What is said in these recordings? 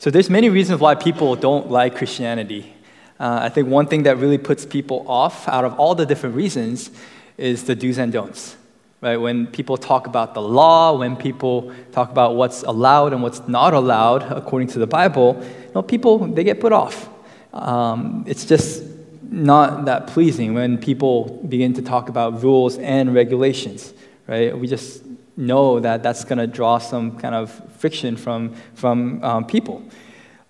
So there's many reasons why people don't like Christianity. Uh, I think one thing that really puts people off, out of all the different reasons, is the do's and don'ts. Right? When people talk about the law, when people talk about what's allowed and what's not allowed according to the Bible, you know, people they get put off. Um, it's just not that pleasing when people begin to talk about rules and regulations. Right? We just know that that's going to draw some kind of friction from, from um, people.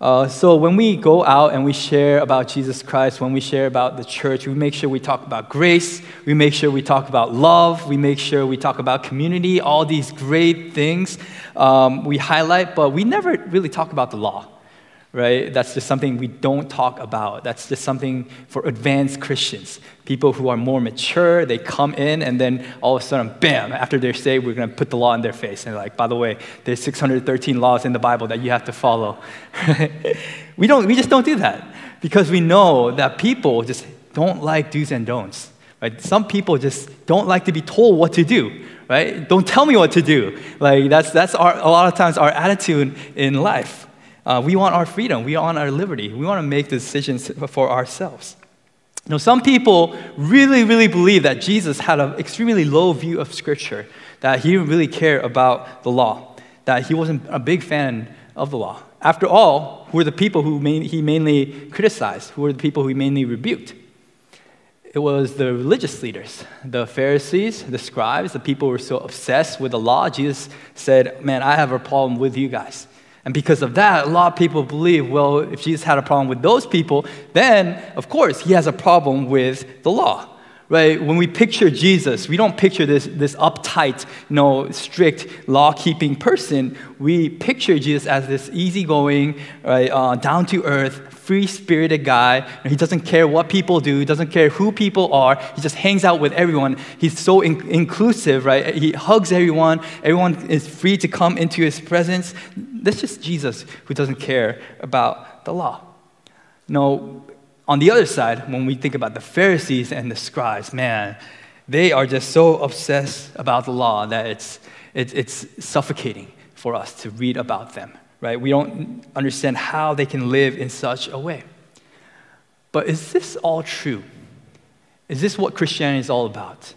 Uh, so when we go out and we share about Jesus Christ, when we share about the church, we make sure we talk about grace, we make sure we talk about love, we make sure we talk about community, all these great things um, we highlight, but we never really talk about the law right? That's just something we don't talk about. That's just something for advanced Christians. People who are more mature, they come in and then all of a sudden, bam, after they're saved, we're going to put the law in their face. And like, by the way, there's 613 laws in the Bible that you have to follow. we, don't, we just don't do that because we know that people just don't like do's and don'ts. Right? Some people just don't like to be told what to do. Right? Don't tell me what to do. Like that's, that's our, a lot of times our attitude in life. Uh, we want our freedom. We want our liberty. We want to make decisions for ourselves. Now, some people really, really believe that Jesus had an extremely low view of Scripture, that he didn't really care about the law, that he wasn't a big fan of the law. After all, who were the people who main, he mainly criticized? Who were the people who he mainly rebuked? It was the religious leaders, the Pharisees, the scribes, the people who were so obsessed with the law. Jesus said, Man, I have a problem with you guys. And because of that, a lot of people believe, well, if Jesus had a problem with those people, then, of course, he has a problem with the law. Right? When we picture Jesus, we don't picture this, this uptight, you know, strict, law keeping person. We picture Jesus as this easygoing, right, uh, down to earth, free spirited guy. He doesn't care what people do, he doesn't care who people are. He just hangs out with everyone. He's so in- inclusive, right? He hugs everyone. Everyone is free to come into his presence. That's just Jesus who doesn't care about the law. No, on the other side, when we think about the Pharisees and the scribes, man, they are just so obsessed about the law that it's, it's, it's suffocating for us to read about them right? We don't understand how they can live in such a way. But is this all true? Is this what Christianity is all about?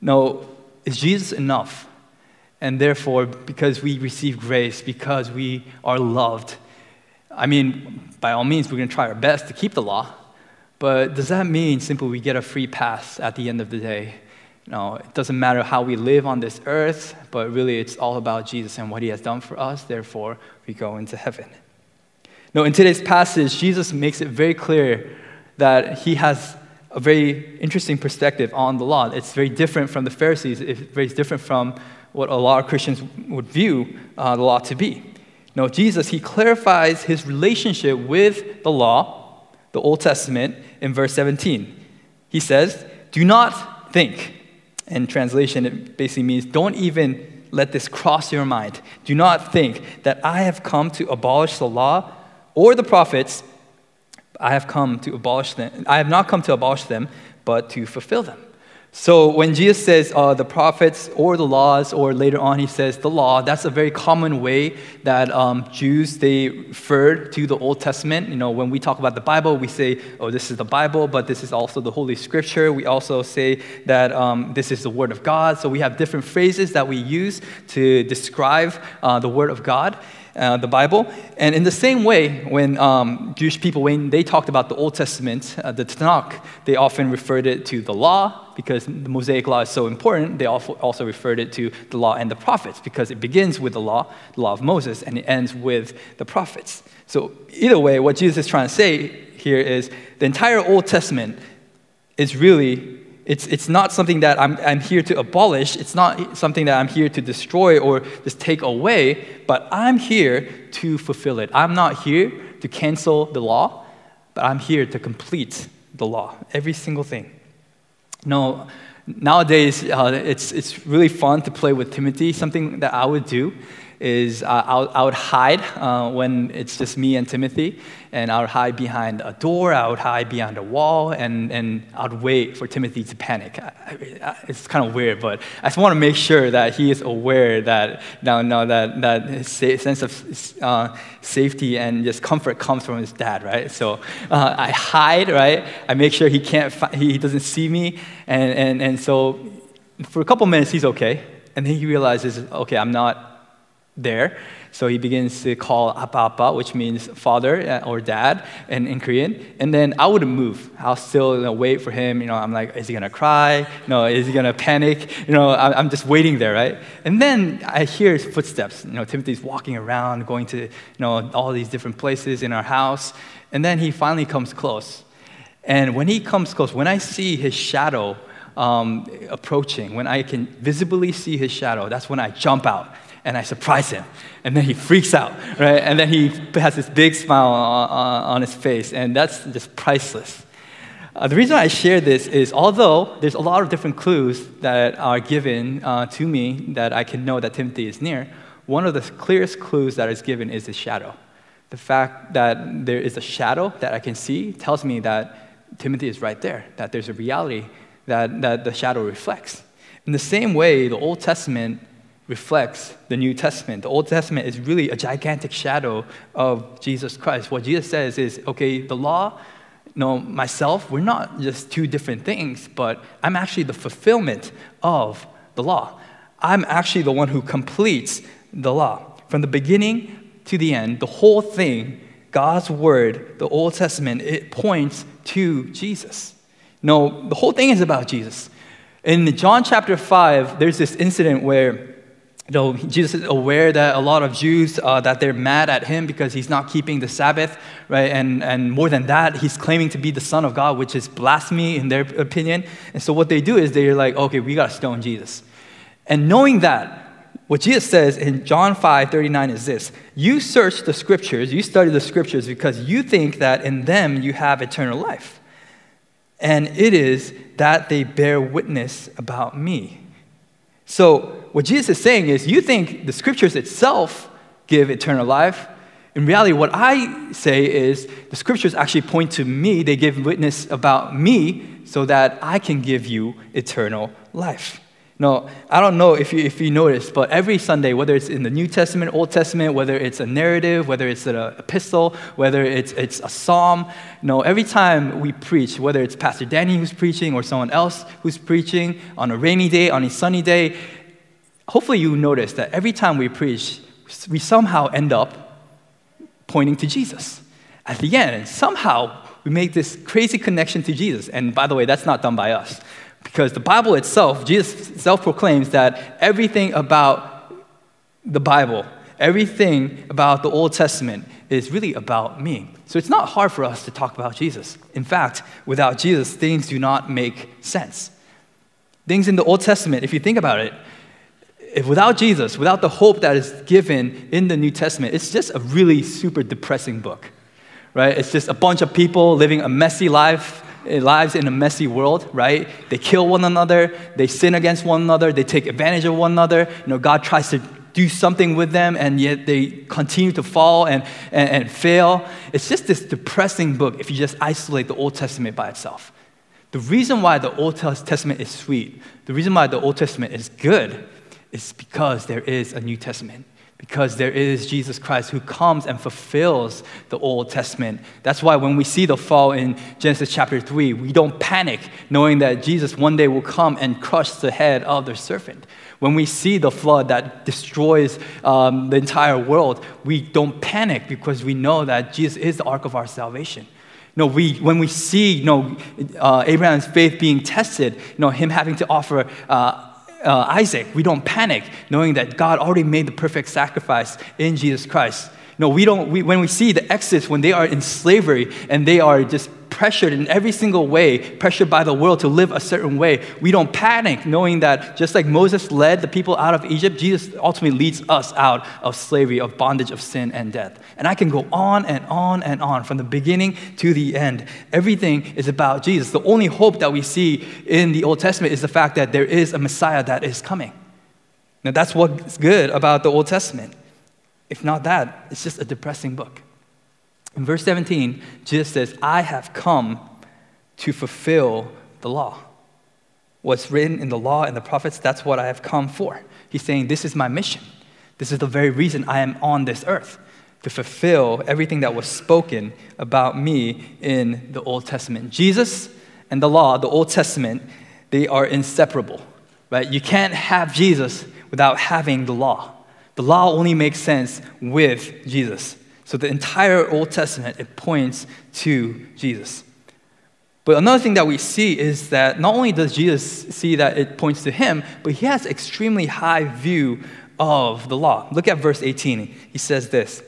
No, is Jesus enough? And therefore, because we receive grace, because we are loved, I mean, by all means, we're going to try our best to keep the law. But does that mean simply we get a free pass at the end of the day? No, it doesn't matter how we live on this earth, but really it's all about Jesus and what he has done for us. Therefore, we go into heaven. Now, in today's passage, Jesus makes it very clear that he has a very interesting perspective on the law. It's very different from the Pharisees, it's very different from what a lot of Christians would view uh, the law to be. No, Jesus, he clarifies his relationship with the law, the Old Testament, in verse 17. He says, Do not think in translation, it basically means don't even let this cross your mind. Do not think that I have come to abolish the law or the prophets. I have come to abolish them. I have not come to abolish them, but to fulfill them. So when Jesus says uh, the prophets or the laws, or later on he says the law, that's a very common way that um, Jews they refer to the Old Testament. You know, when we talk about the Bible, we say, "Oh, this is the Bible," but this is also the Holy Scripture. We also say that um, this is the Word of God. So we have different phrases that we use to describe uh, the Word of God uh, the Bible. And in the same way, when um, Jewish people, when they talked about the Old Testament, uh, the Tanakh, they often referred it to the law because the Mosaic law is so important. They also referred it to the law and the prophets because it begins with the law, the law of Moses, and it ends with the prophets. So, either way, what Jesus is trying to say here is the entire Old Testament is really it's, it's not something that I'm, I'm here to abolish. It's not something that I'm here to destroy or just take away, but I'm here to fulfill it. I'm not here to cancel the law, but I'm here to complete the law, every single thing. No, nowadays, uh, it's, it's really fun to play with Timothy. Something that I would do is uh, I, would hide uh, when it's just me and Timothy, and I would hide behind a door, I would hide behind a wall, and, and I'd wait for Timothy to panic. I, I, it's kind of weird, but I just want to make sure that he is aware that now, now that, that his sense of uh, safety and just comfort comes from his dad, right? So uh, I hide, right? I make sure he can't, fi- he doesn't see me, and, and, and so for a couple minutes he's okay, and then he realizes, okay, I'm not there. So he begins to call Appa which means father uh, or dad in, in Korean. And then I wouldn't move. I'll still you know, wait for him. You know, I'm like, is he gonna cry? No, is he gonna panic? You know, I'm just waiting there, right? And then I hear his footsteps. You know, Timothy's walking around, going to you know all these different places in our house. And then he finally comes close. And when he comes close, when I see his shadow um, approaching, when I can visibly see his shadow, that's when I jump out and I surprise him. And then he freaks out, right? And then he has this big smile on, on his face, and that's just priceless. Uh, the reason I share this is although there's a lot of different clues that are given uh, to me that I can know that Timothy is near, one of the clearest clues that is given is his shadow. The fact that there is a shadow that I can see tells me that Timothy is right there, that there's a reality that, that the shadow reflects. In the same way, the Old Testament reflects the New Testament. The Old Testament is really a gigantic shadow of Jesus Christ. What Jesus says is, okay, the law, no, myself, we're not just two different things, but I'm actually the fulfillment of the law. I'm actually the one who completes the law. From the beginning to the end, the whole thing, God's word, the Old Testament, it points to Jesus. No, the whole thing is about Jesus. In John chapter 5, there's this incident where you know, Jesus is aware that a lot of Jews uh, that they're mad at him because he's not keeping the Sabbath, right? And and more than that, he's claiming to be the Son of God, which is blasphemy in their opinion. And so what they do is they're like, okay, we gotta stone Jesus. And knowing that, what Jesus says in John 5 39 is this You search the scriptures, you study the scriptures because you think that in them you have eternal life. And it is that they bear witness about me. So what Jesus is saying is, you think the scriptures itself give eternal life. In reality, what I say is the scriptures actually point to me, they give witness about me so that I can give you eternal life. No, I don't know if you, if you but every Sunday, whether it's in the New Testament, Old Testament, whether it's a narrative, whether it's an epistle, whether it's, it's a psalm, no, every time we preach, whether it's Pastor Danny who's preaching or someone else who's preaching on a rainy day, on a sunny day, hopefully you notice that every time we preach, we somehow end up pointing to Jesus at the end. And somehow we make this crazy connection to Jesus. And by the way, that's not done by us. Because the Bible itself, Jesus self proclaims that everything about the Bible, everything about the Old Testament is really about me. So it's not hard for us to talk about Jesus. In fact, without Jesus, things do not make sense. Things in the Old Testament, if you think about it, if without Jesus, without the hope that is given in the New Testament, it's just a really super depressing book, right? It's just a bunch of people living a messy life, lives in a messy world, right? They kill one another, they sin against one another, they take advantage of one another. You know, God tries to do something with them, and yet they continue to fall and, and, and fail. It's just this depressing book if you just isolate the Old Testament by itself. The reason why the Old Testament is sweet, the reason why the Old Testament is good, is because there is a New Testament, because there is Jesus Christ who comes and fulfills the Old Testament. That's why when we see the fall in Genesis chapter 3, we don't panic knowing that Jesus one day will come and crush the head of the serpent. When we see the flood that destroys um, the entire world, we don't panic because we know that Jesus is the ark of our salvation. No, we, when we see you know, uh, Abraham's faith being tested, you know, him having to offer uh, uh, Isaac, we don't panic knowing that God already made the perfect sacrifice in Jesus Christ. No, we don't, we, when we see the Exodus, when they are in slavery and they are just pressured in every single way, pressured by the world to live a certain way, we don't panic knowing that just like Moses led the people out of Egypt, Jesus ultimately leads us out of slavery, of bondage, of sin and death. And I can go on and on and on from the beginning to the end. Everything is about Jesus. The only hope that we see in the Old Testament is the fact that there is a Messiah that is coming. Now, that's what's good about the Old Testament. If not that, it's just a depressing book. In verse 17, Jesus says, I have come to fulfill the law. What's written in the law and the prophets, that's what I have come for. He's saying, This is my mission. This is the very reason I am on this earth, to fulfill everything that was spoken about me in the Old Testament. Jesus and the law, the Old Testament, they are inseparable, right? You can't have Jesus without having the law. The law only makes sense with Jesus. So the entire Old Testament, it points to Jesus. But another thing that we see is that not only does Jesus see that it points to him, but he has extremely high view of the law. Look at verse 18. He says this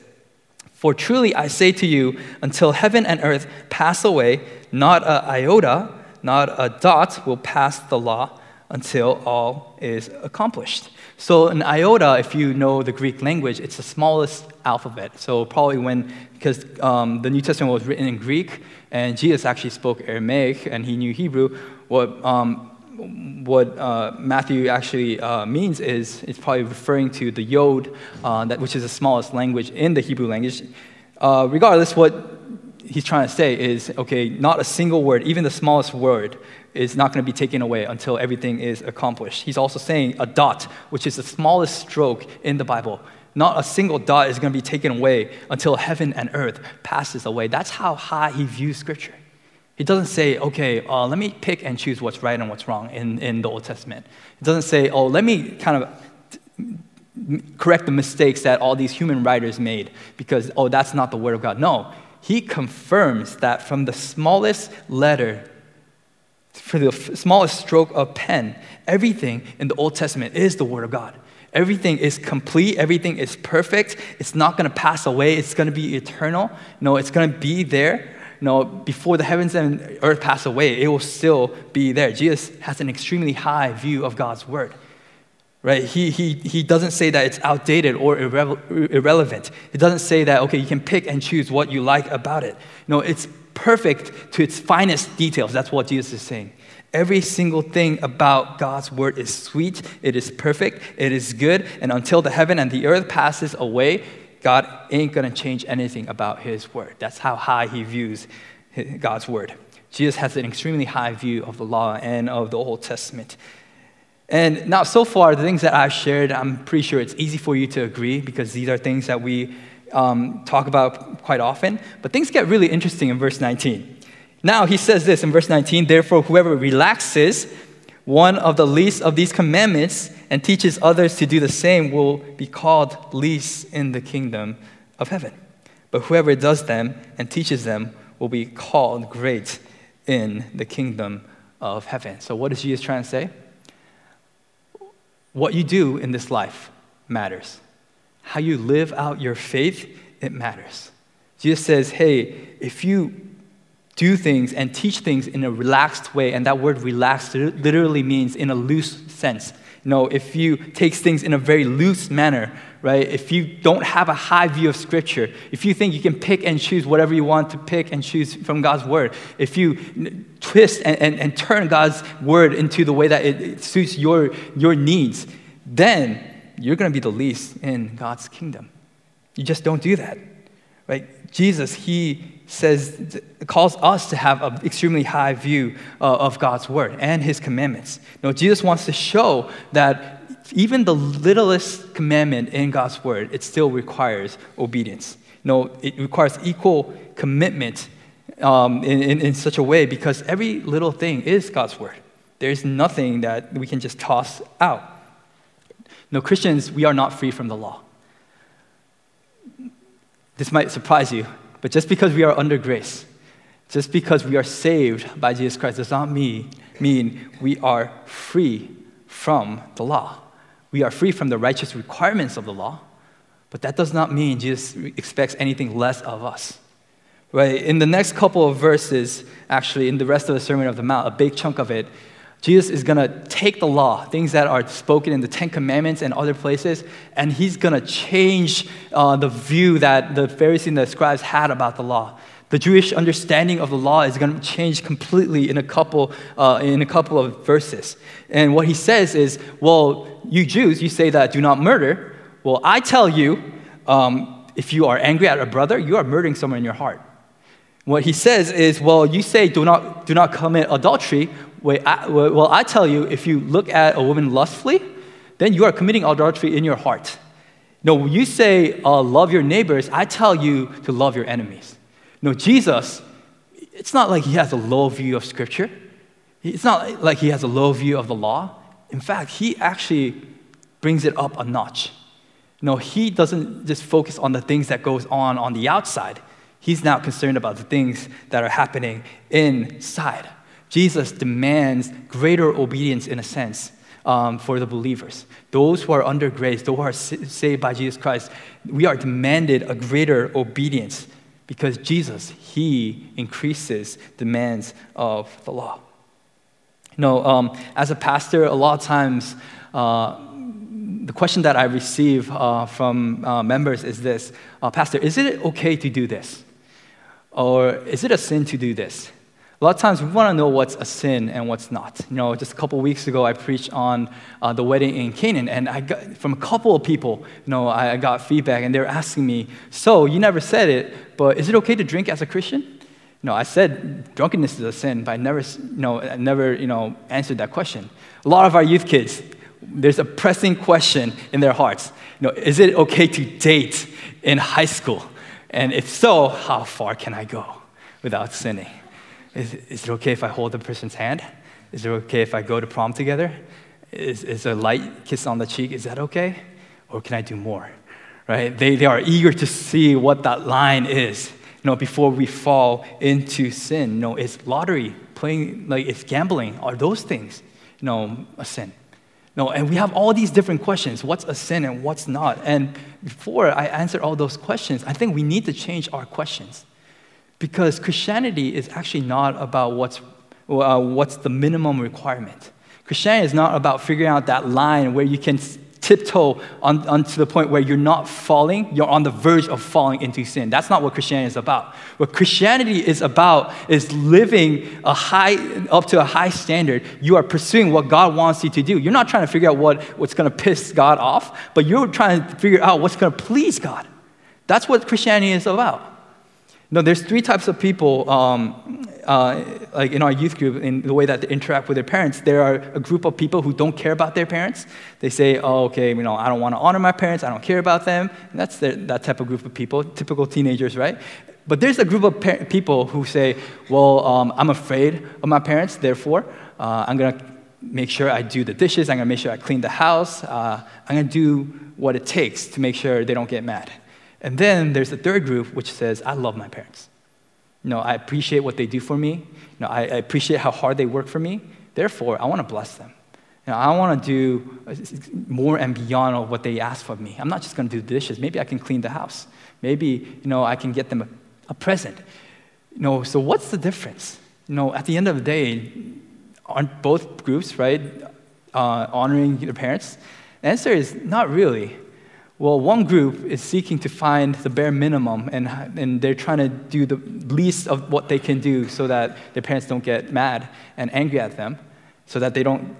For truly I say to you, until heaven and earth pass away, not a iota, not a dot will pass the law until all is accomplished. So, an iota, if you know the Greek language, it's the smallest alphabet. So, probably when, because um, the New Testament was written in Greek, and Jesus actually spoke Aramaic and he knew Hebrew, what, um, what uh, Matthew actually uh, means is it's probably referring to the Yod, uh, that, which is the smallest language in the Hebrew language. Uh, regardless, what he's trying to say is okay, not a single word, even the smallest word, is not going to be taken away until everything is accomplished. He's also saying a dot, which is the smallest stroke in the Bible. Not a single dot is going to be taken away until heaven and earth passes away. That's how high he views Scripture. He doesn't say, okay, uh, let me pick and choose what's right and what's wrong in, in the Old Testament. He doesn't say, oh, let me kind of correct the mistakes that all these human writers made because, oh, that's not the Word of God. No, he confirms that from the smallest letter, for the smallest stroke of pen, everything in the Old Testament is the Word of God. Everything is complete, everything is perfect. It's not going to pass away, it's going to be eternal. No, it's going to be there. No, before the heavens and earth pass away, it will still be there. Jesus has an extremely high view of God's Word right? He, he, he doesn't say that it's outdated or irre- irrelevant. He doesn't say that, okay, you can pick and choose what you like about it. No, it's perfect to its finest details. That's what Jesus is saying. Every single thing about God's word is sweet, it is perfect, it is good, and until the heaven and the earth passes away, God ain't gonna change anything about his word. That's how high he views God's word. Jesus has an extremely high view of the law and of the Old Testament. And now, so far, the things that I've shared, I'm pretty sure it's easy for you to agree because these are things that we um, talk about quite often. But things get really interesting in verse 19. Now, he says this in verse 19 Therefore, whoever relaxes one of the least of these commandments and teaches others to do the same will be called least in the kingdom of heaven. But whoever does them and teaches them will be called great in the kingdom of heaven. So, what is Jesus trying to say? What you do in this life matters. How you live out your faith, it matters. Jesus says, hey, if you do things and teach things in a relaxed way, and that word relaxed literally means in a loose sense. Know, if you take things in a very loose manner, right? If you don't have a high view of Scripture, if you think you can pick and choose whatever you want to pick and choose from God's Word, if you twist and, and, and turn God's Word into the way that it, it suits your, your needs, then you're going to be the least in God's kingdom. You just don't do that, right? Jesus, he says, calls us to have an extremely high view uh, of God's word and his commandments. now Jesus wants to show that even the littlest commandment in God's word, it still requires obedience. No, it requires equal commitment um, in, in, in such a way because every little thing is God's word. There's nothing that we can just toss out. No, Christians, we are not free from the law. This might surprise you, but just because we are under grace, just because we are saved by Jesus Christ, does not mean, mean we are free from the law. We are free from the righteous requirements of the law, but that does not mean Jesus expects anything less of us. Right? In the next couple of verses, actually, in the rest of the Sermon of the Mount, a big chunk of it, Jesus is going to take the law, things that are spoken in the Ten Commandments and other places, and he's going to change uh, the view that the Pharisees and the scribes had about the law. The Jewish understanding of the law is going to change completely in a couple, uh, in a couple of verses. And what he says is, well, you Jews, you say that do not murder. Well, I tell you, um, if you are angry at a brother, you are murdering someone in your heart. What he says is, well, you say do not, do not commit adultery. Wait, I, well, I tell you, if you look at a woman lustfully, then you are committing adultery in your heart. No, you say uh, love your neighbors. I tell you to love your enemies. No, Jesus, it's not like he has a low view of Scripture. It's not like he has a low view of the law. In fact, he actually brings it up a notch. No, he doesn't just focus on the things that goes on on the outside. He's now concerned about the things that are happening inside. Jesus demands greater obedience in a sense um, for the believers. Those who are under grace, those who are saved by Jesus Christ, we are demanded a greater obedience because Jesus, He increases demands of the law. You know, um, as a pastor, a lot of times, uh, the question that I receive uh, from uh, members is this uh, Pastor, is it okay to do this? Or is it a sin to do this? A lot of times we want to know what's a sin and what's not. You know, just a couple weeks ago, I preached on uh, the wedding in Canaan, and I got from a couple of people, you know, I, got feedback, and they were asking me, "So you never said it, but is it okay to drink as a Christian?" You know, I said drunkenness is a sin, but I never, you know, I never, you know, answered that question. A lot of our youth kids, there's a pressing question in their hearts. You know, is it okay to date in high school? And if so, how far can I go without sinning? Is, is it okay if I hold the person's hand? Is it okay if I go to prom together? Is, is a light kiss on the cheek, is that okay? Or can I do more? Right? They, they are eager to see what that line is, you know, before we fall into sin. You know, is lottery, playing, like, it's gambling, are those things, you know, a sin? No, and we have all these different questions. What's a sin and what's not? And before I answer all those questions, I think we need to change our questions. Because Christianity is actually not about what's, uh, what's the minimum requirement. Christianity is not about figuring out that line where you can tiptoe on, on to the point where you're not falling, you're on the verge of falling into sin. That's not what Christianity is about. What Christianity is about is living a high, up to a high standard. You are pursuing what God wants you to do. You're not trying to figure out what, what's going to piss God off, but you're trying to figure out what's going to please God. That's what Christianity is about. No, there's three types of people, um, uh, like in our youth group, in the way that they interact with their parents. There are a group of people who don't care about their parents. They say, oh, okay, you know, I don't want to honor my parents, I don't care about them. And that's the, that type of group of people, typical teenagers, right? But there's a group of par- people who say, well, um, I'm afraid of my parents, therefore, uh, I'm going to make sure I do the dishes, I'm going to make sure I clean the house, uh, I'm going to do what it takes to make sure they don't get mad. And then there's the third group which says, I love my parents. You know, I appreciate what they do for me. You know, I, I appreciate how hard they work for me. Therefore, I want to bless them. You know, I want to do more and beyond of what they ask of me. I'm not just going to do dishes. Maybe I can clean the house. Maybe, you know, I can get them a, a present. You know, so what's the difference? You know, at the end of the day, aren't both groups, right, uh, honoring their parents? The answer is not really. Well, one group is seeking to find the bare minimum, and, and they're trying to do the least of what they can do so that their parents don't get mad and angry at them, so that they don't,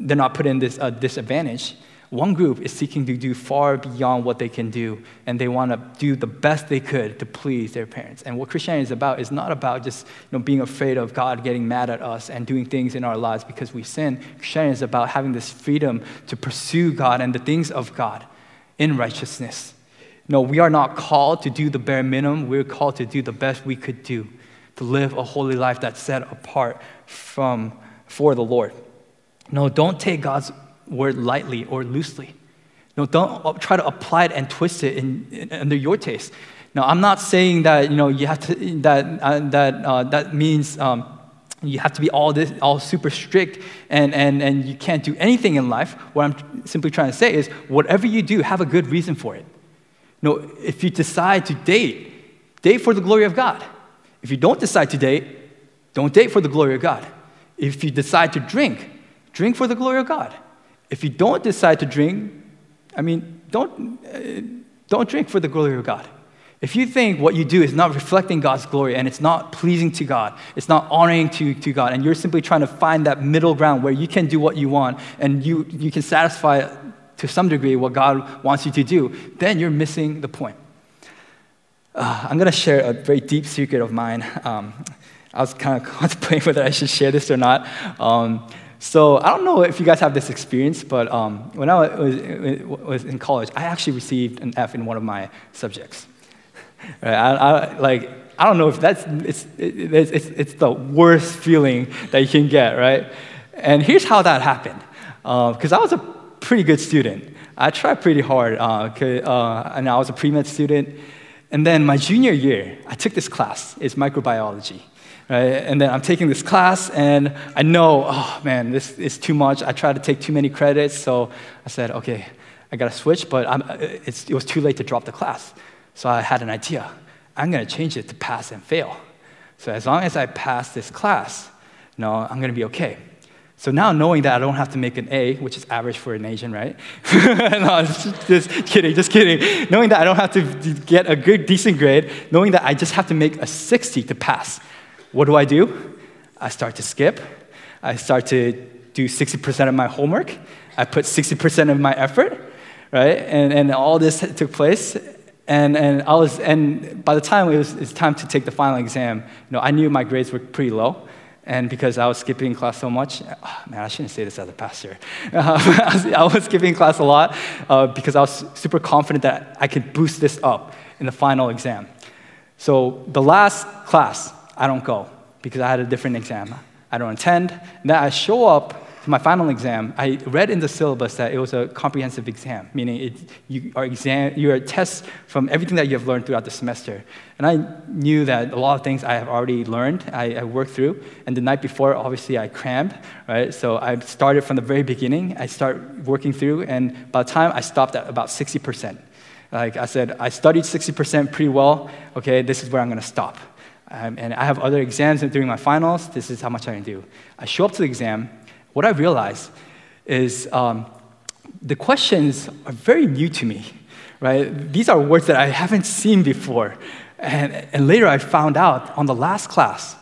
they're not put in this uh, disadvantage. One group is seeking to do far beyond what they can do, and they want to do the best they could to please their parents. And what Christianity is about is not about just you know, being afraid of God getting mad at us and doing things in our lives because we sin. Christianity is about having this freedom to pursue God and the things of God in righteousness. No, we are not called to do the bare minimum. We're called to do the best we could do, to live a holy life that's set apart from for the Lord. No, don't take God's word lightly or loosely. No, don't try to apply it and twist it in, in, under your taste. Now, I'm not saying that you know you have to that uh, that uh, that means. Um, you have to be all this all super strict and, and, and you can't do anything in life. What i'm simply trying to say is whatever you do have a good reason for it. No if you decide to date date for the glory of god. If you don't decide to date don't date for the glory of god. If you decide to drink drink for the glory of god. If you don't decide to drink i mean don't uh, don't drink for the glory of god if you think what you do is not reflecting God's glory and it's not pleasing to God, it's not honoring to, to God, and you're simply trying to find that middle ground where you can do what you want and you, you can satisfy to some degree what God wants you to do, then you're missing the point. Uh, I'm going to share a very deep secret of mine. Um, I was kind of contemplating whether I should share this or not. Um, so I don't know if you guys have this experience, but um, when I was, was, in college, I actually received an F in one of my subjects. I, I, like, I don't know if that's it's, it's, it's, the worst feeling that you can get, right? And here's how that happened. Because uh, I was a pretty good student. I tried pretty hard, uh, uh, and I was a pre-med student. And then my junior year, I took this class. It's microbiology. Right? And then I'm taking this class, and I know, oh man, this is too much. I tried to take too many credits, so I said, okay, I gotta switch, but it was too late to drop the class. So I had an idea. I'm gonna change it to pass and fail. So as long as I pass this class, know, I'm gonna be okay. So now knowing that I don't have to make an A, which is average for an Asian, right? no, just kidding, just kidding. Knowing that I don't have to get a good, decent grade, knowing that I just have to make a 60 to pass. What do I do? I start to skip. I start to do 60% of my homework. I put 60% of my effort, right? And, and all this took place. And, and, I was, and by the time it was, it was time to take the final exam, you know, I knew my grades were pretty low. And because I was skipping class so much, oh, man, I shouldn't say this as a pastor. Uh, I was skipping class a lot uh, because I was super confident that I could boost this up in the final exam. So the last class, I don't go because I had a different exam. I don't attend. And then I show up my final exam. I read in the syllabus that it was a comprehensive exam, meaning it, you are exam, you're a test from everything that you have learned throughout the semester. And I knew that a lot of things I have already learned, I, I worked through. And the night before, obviously, I crammed, right? So I started from the very beginning. I start working through, and by the time I stopped at about 60%. Like I said, I studied 60% pretty well. Okay, this is where I'm going to stop. Um, and I have other exams during my finals. This is how much I can do. I show up to the exam. What I realized is um, the questions are very new to me, right? These are words that I haven't seen before. And, and later I found out on the last class,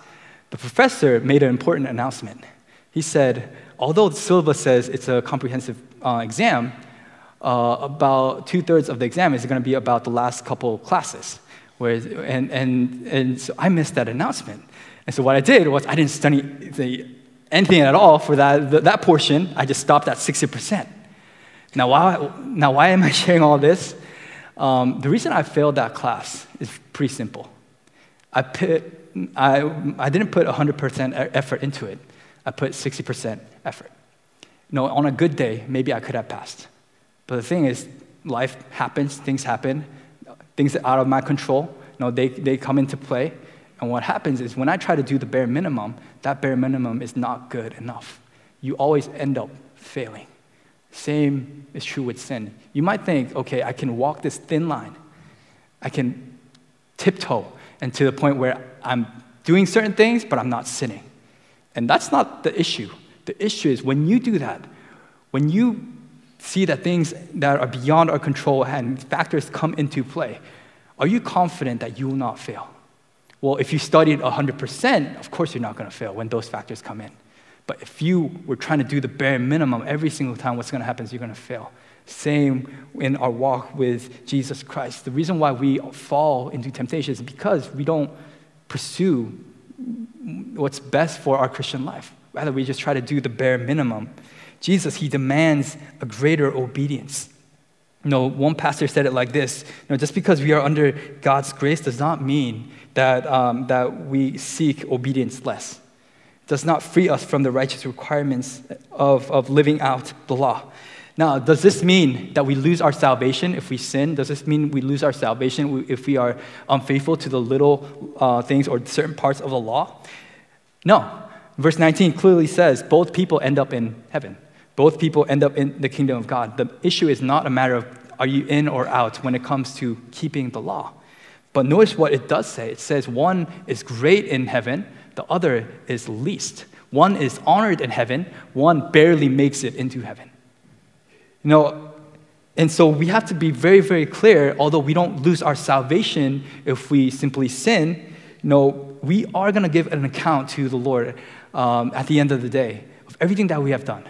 the professor made an important announcement. He said, although the syllabus says it's a comprehensive uh, exam, uh, about two thirds of the exam is going to be about the last couple classes. Whereas, and, and, and so I missed that announcement. And so what I did was I didn't study the, anything at all for that, that portion. I just stopped at 60%. Now why, now, why am I sharing all this? Um, the reason I failed that class is pretty simple. I, put, I, I didn't put 100% effort into it. I put 60% effort. Know, on a good day, maybe I could have passed. But the thing is, life happens, things happen, things out of my control, know, they, they come into play. And what happens is when I try to do the bare minimum, that bare minimum is not good enough. You always end up failing. Same is true with sin. You might think, okay, I can walk this thin line. I can tiptoe and to the point where I'm doing certain things, but I'm not sinning. And that's not the issue. The issue is when you do that, when you see that things that are beyond our control and factors come into play, are you confident that you will not fail? Well, if you studied 100%, of course you're not going to fail when those factors come in. But if you were trying to do the bare minimum every single time, what's going to happen is you're going to fail. Same in our walk with Jesus Christ. The reason why we fall into temptation is because we don't pursue what's best for our Christian life. Rather, we just try to do the bare minimum. Jesus, he demands a greater obedience. You know, one pastor said it like this you know, just because we are under God's grace does not mean that, um, that we seek obedience less. It does not free us from the righteous requirements of, of living out the law. Now, does this mean that we lose our salvation if we sin? Does this mean we lose our salvation if we are unfaithful to the little uh, things or certain parts of the law? No. Verse 19 clearly says both people end up in heaven. Both people end up in the kingdom of God. The issue is not a matter of are you in or out when it comes to keeping the law. But notice what it does say. It says one is great in heaven, the other is least. One is honored in heaven, one barely makes it into heaven. You know, and so we have to be very, very clear, although we don't lose our salvation if we simply sin, you know, we are going to give an account to the Lord um, at the end of the day of everything that we have done.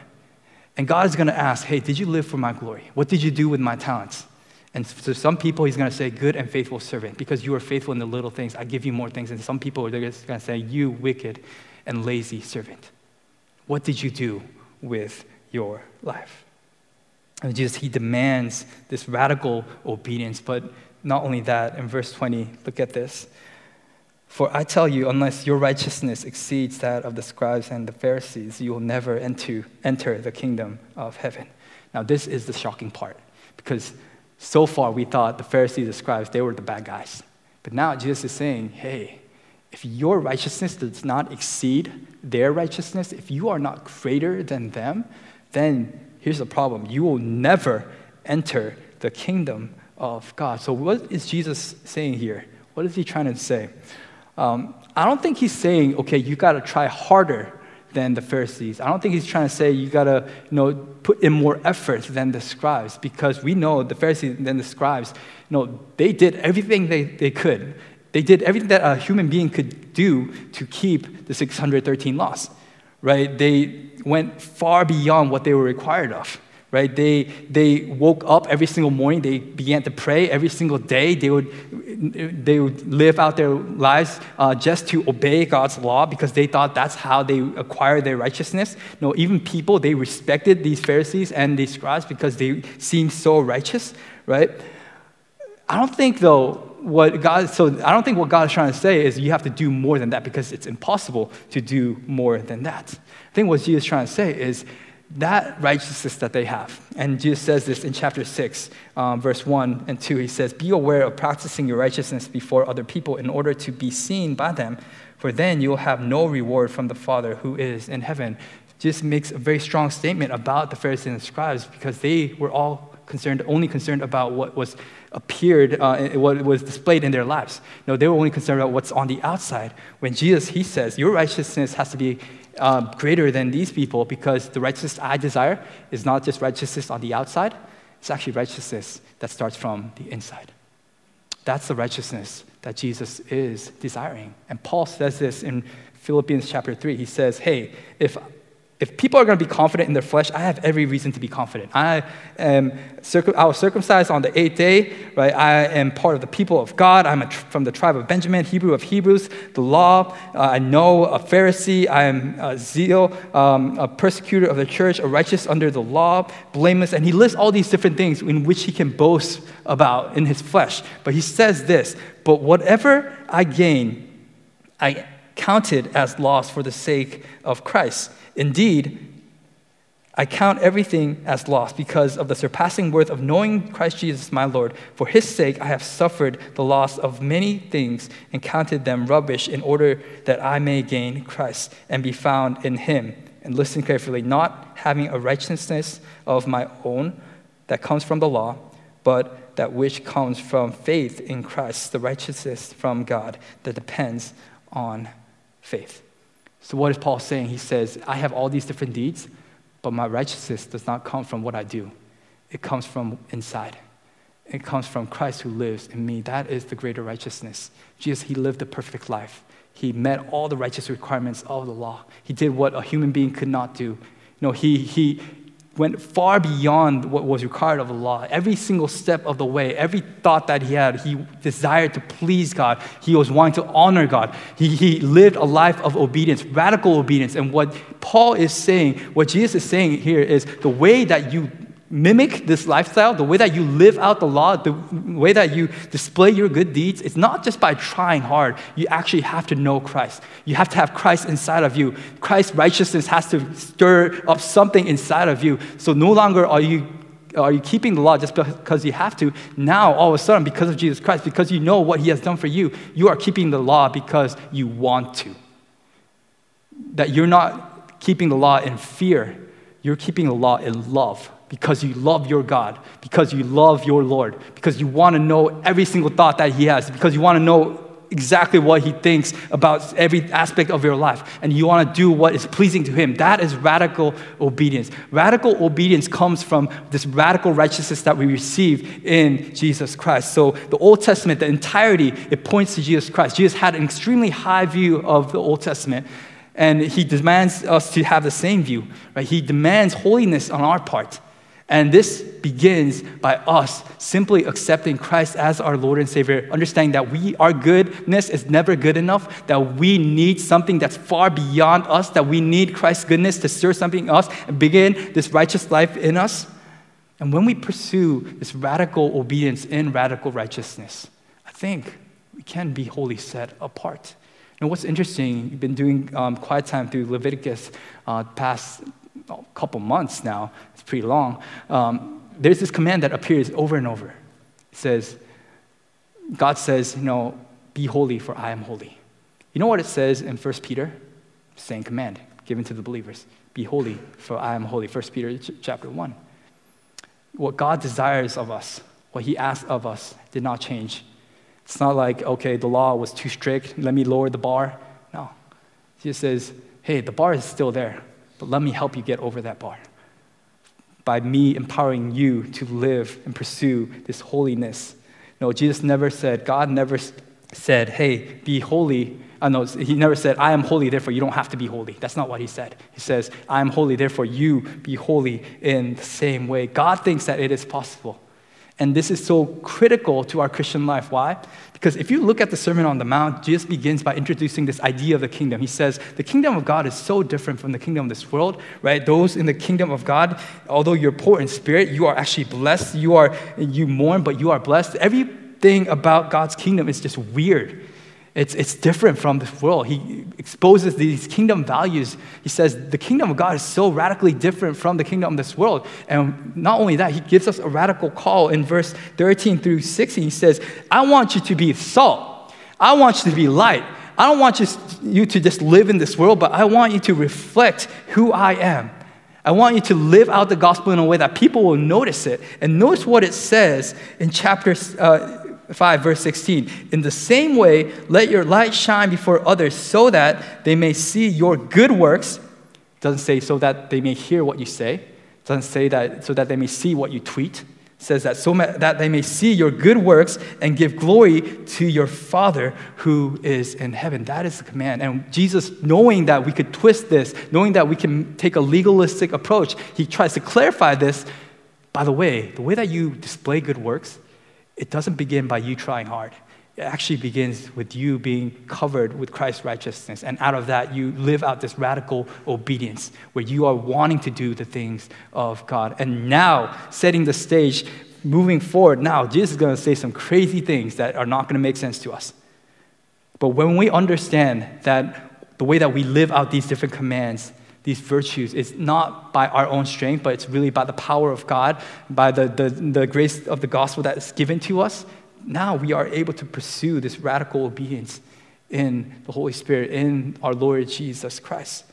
And God is going to ask, hey, did you live for my glory? What did you do with my talents? And to some people, he's going to say, good and faithful servant, because you are faithful in the little things, I give you more things. And some people, they're just going to say, you wicked and lazy servant. What did you do with your life? And Jesus, he demands this radical obedience. But not only that, in verse 20, look at this. For I tell you, unless your righteousness exceeds that of the scribes and the Pharisees, you will never enter, enter the kingdom of heaven. Now, this is the shocking part because so far we thought the Pharisees, and the scribes, they were the bad guys. But now Jesus is saying, hey, if your righteousness does not exceed their righteousness, if you are not greater than them, then here's the problem you will never enter the kingdom of God. So, what is Jesus saying here? What is he trying to say? Um, I don't think he's saying, okay, you got to try harder than the Pharisees. I don't think he's trying to say you got to you know, put in more effort than the scribes because we know the Pharisees and the scribes, you know, they did everything they, they could. They did everything that a human being could do to keep the 613 laws, right? They went far beyond what they were required of right? They, they woke up every single morning. They began to pray every single day. They would, they would live out their lives uh, just to obey God's law because they thought that's how they acquired their righteousness. No, even people, they respected these Pharisees and these scribes because they seemed so righteous, right? I don't think, though, what God, so I don't think what God is trying to say is you have to do more than that because it's impossible to do more than that. I think what Jesus is trying to say is that righteousness that they have. And Jesus says this in chapter 6, um, verse 1 and 2. He says, Be aware of practicing your righteousness before other people in order to be seen by them, for then you will have no reward from the Father who is in heaven. Jesus makes a very strong statement about the Pharisees and the scribes because they were all concerned, only concerned about what was appeared, uh, what was displayed in their lives. No, they were only concerned about what's on the outside. When Jesus, he says, your righteousness has to be uh, greater than these people because the righteousness I desire is not just righteousness on the outside, it's actually righteousness that starts from the inside. That's the righteousness that Jesus is desiring. And Paul says this in Philippians chapter 3. He says, Hey, if if people are going to be confident in their flesh, I have every reason to be confident. I am I was circumcised on the eighth day, right? I am part of the people of God. I'm from the tribe of Benjamin, Hebrew of Hebrews. The law, uh, I know a Pharisee. I am a zeal, um, a persecutor of the church, a righteous under the law, blameless. And he lists all these different things in which he can boast about in his flesh. But he says this: But whatever I gain, I counted as loss for the sake of Christ. Indeed, I count everything as loss because of the surpassing worth of knowing Christ Jesus my Lord. For his sake, I have suffered the loss of many things and counted them rubbish in order that I may gain Christ and be found in him. And listen carefully, not having a righteousness of my own that comes from the law, but that which comes from faith in Christ, the righteousness from God that depends on faith. So, what is Paul saying? He says, I have all these different deeds, but my righteousness does not come from what I do, it comes from inside. It comes from Christ who lives in me. That is the greater righteousness. Jesus, he lived a perfect life. He met all the righteous requirements of the law. He did what a human being could not do. You know, he, he, went far beyond what was required of the law. Every single step of the way, every thought that he had, he desired to please God. He was wanting to honor God. He, he lived a life of obedience, radical obedience. And what Paul is saying, what Jesus is saying here is the way that you mimic this lifestyle, the way that you live out the law, the way that you display your good deeds, it's not just by trying hard. You actually have to know Christ. You have to have Christ inside of you. Christ's righteousness has to stir up something inside of you. So no longer are you are you keeping the law just because you have to? Now, all of a sudden, because of Jesus Christ, because you know what he has done for you, you are keeping the law because you want to. That you're not keeping the law in fear, you're keeping the law in love because you love your God, because you love your Lord, because you want to know every single thought that He has, because you want to know exactly what He thinks about every aspect of your life, and you want to do what is pleasing to Him. That is radical obedience. Radical obedience comes from this radical righteousness that we receive in Jesus Christ. So the Old Testament, the entirety, it points to Jesus Christ. Jesus had an extremely high view of the Old Testament And he demands us to have the same view, right? He demands holiness on our part. And this begins by us simply accepting Christ as our Lord and Savior, understanding that we, our goodness is never good enough, that we need something that's far beyond us, that we need Christ's goodness to serve something else and begin this righteous life in us. And when we pursue this radical obedience in radical righteousness, I think we can be wholly set apart. And what's interesting, you've been doing um, quiet time through Leviticus uh, past a couple months now, it's pretty long. Um, there's this command that appears over and over. It says, God says, you know, be holy for I am holy. You know what it says in 1 Peter? Same command given to the believers. Be holy for I am holy. 1 Peter chapter 1. What God desires of us, what he asks of us, did not change. It's not like, okay, the law was too strict, let me lower the bar. No. He just says, hey, the bar is still there, but let me help you get over that bar by me empowering you to live and pursue this holiness. No, Jesus never said, God never said, hey, be holy. Uh, no, he never said, I am holy, therefore you don't have to be holy. That's not what he said. He says, I am holy, therefore you be holy in the same way. God thinks that it is possible. And this is so critical to our Christian life. Why? Because if you look at the Sermon on the Mount, Jesus begins by introducing this idea of the kingdom. He says, The kingdom of God is so different from the kingdom of this world, right? Those in the kingdom of God, although you're poor in spirit, you are actually blessed. You are you mourn, but you are blessed. Everything about God's kingdom is just weird. It's, it's different from this world. He exposes these kingdom values. He says the kingdom of God is so radically different from the kingdom of this world. And not only that, he gives us a radical call in verse 13 through 16. He says, I want you to be salt, I want you to be light. I don't want you, to just live in this world, but I want you to reflect who I am. I want you to live out the gospel in a way that people will notice it. And notice what it says in chapter uh, 5, verse 16. In the same way, let your light shine before others so that they may see your good works. Doesn't say so that they may hear what you say. Doesn't say that so that they may see what you tweet. Says that so that they may see your good works and give glory to your Father who is in heaven. That is the command. And Jesus, knowing that we could twist this, knowing that we can take a legalistic approach, he tries to clarify this. By the way, the way that you display good works it doesn't begin by you trying hard. It actually begins with you being covered with Christ's righteousness. And out of that, you live out this radical obedience where you are wanting to do the things of God. And now, setting the stage, moving forward, now, Jesus is going to say some crazy things that are not going to make sense to us. But when we understand that the way that we live out these different commands these virtues is not by our own strength, but it's really by the power of God, by the, the, the grace of the gospel that is given to us. Now we are able to pursue this radical obedience in the Holy Spirit, in our Lord Jesus Christ.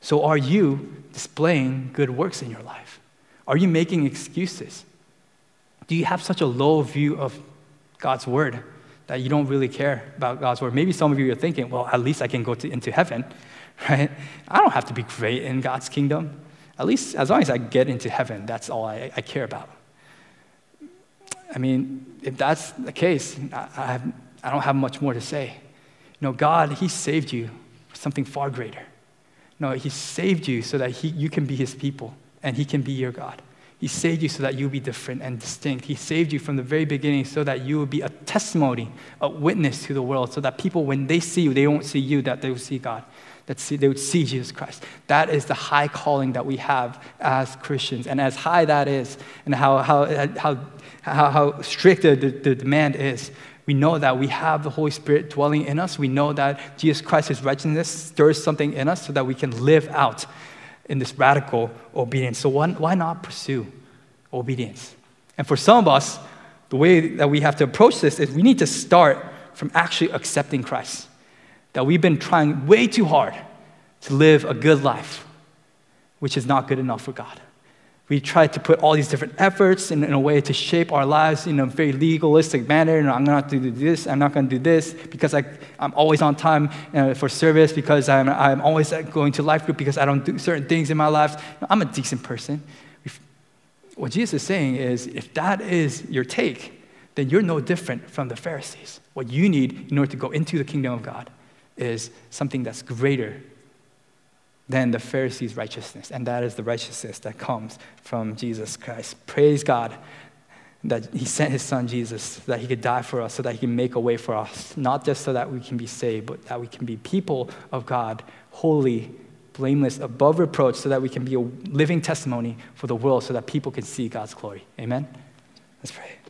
So, are you displaying good works in your life? Are you making excuses? Do you have such a low view of God's word that you don't really care about God's word? Maybe some of you are thinking, well, at least I can go to, into heaven right? I don't have to be great in God's kingdom. At least as long as I get into heaven, that's all I, I care about. I mean, if that's the case, I, I, have, I don't have much more to say. You know, God, He saved you for something far greater. No, He saved you so that he, you can be His people and He can be your God. He saved you so that you'll be different and distinct. He saved you from the very beginning so that you will be a testimony, a witness to the world, so that people, when they see you, they won't see you, that they will see God that see, they would see Jesus Christ. That is the high calling that we have as Christians. And as high that is, and how, how, how, how, strict the, the demand is, we know that we have the Holy Spirit dwelling in us. We know that Jesus Christ, Christ's righteousness stirs something in us so that we can live out in this radical obedience. So why, why not pursue obedience? And for some of us, the way that we have to approach this is we need to start from actually accepting Christ that we've been trying way too hard to live a good life, which is not good enough for God. We try to put all these different efforts in, in a way to shape our lives in a very legalistic manner. I'm not going to do this, I'm not going to do this because I, I'm always on time uh, for service, because I'm, I'm always going to life group, because I don't do certain things in my life. I'm a decent person. If, what Jesus is saying is if that is your take, then you're no different from the Pharisees. What you need in order to go into the kingdom of God is something that's greater than the Pharisees' righteousness. And that is the righteousness that comes from Jesus Christ. Praise God that He sent His Son Jesus, that He could die for us, so that He can make a way for us, not just so that we can be saved, but that we can be people of God, holy, blameless, above reproach, so that we can be a living testimony for the world, so that people can see God's glory. Amen? Let's pray.